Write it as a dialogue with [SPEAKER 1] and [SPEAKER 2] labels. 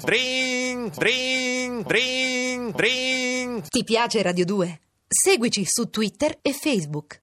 [SPEAKER 1] dring, dring, dring, dring.
[SPEAKER 2] Ti piace Radio 2? Seguici su Twitter e Facebook.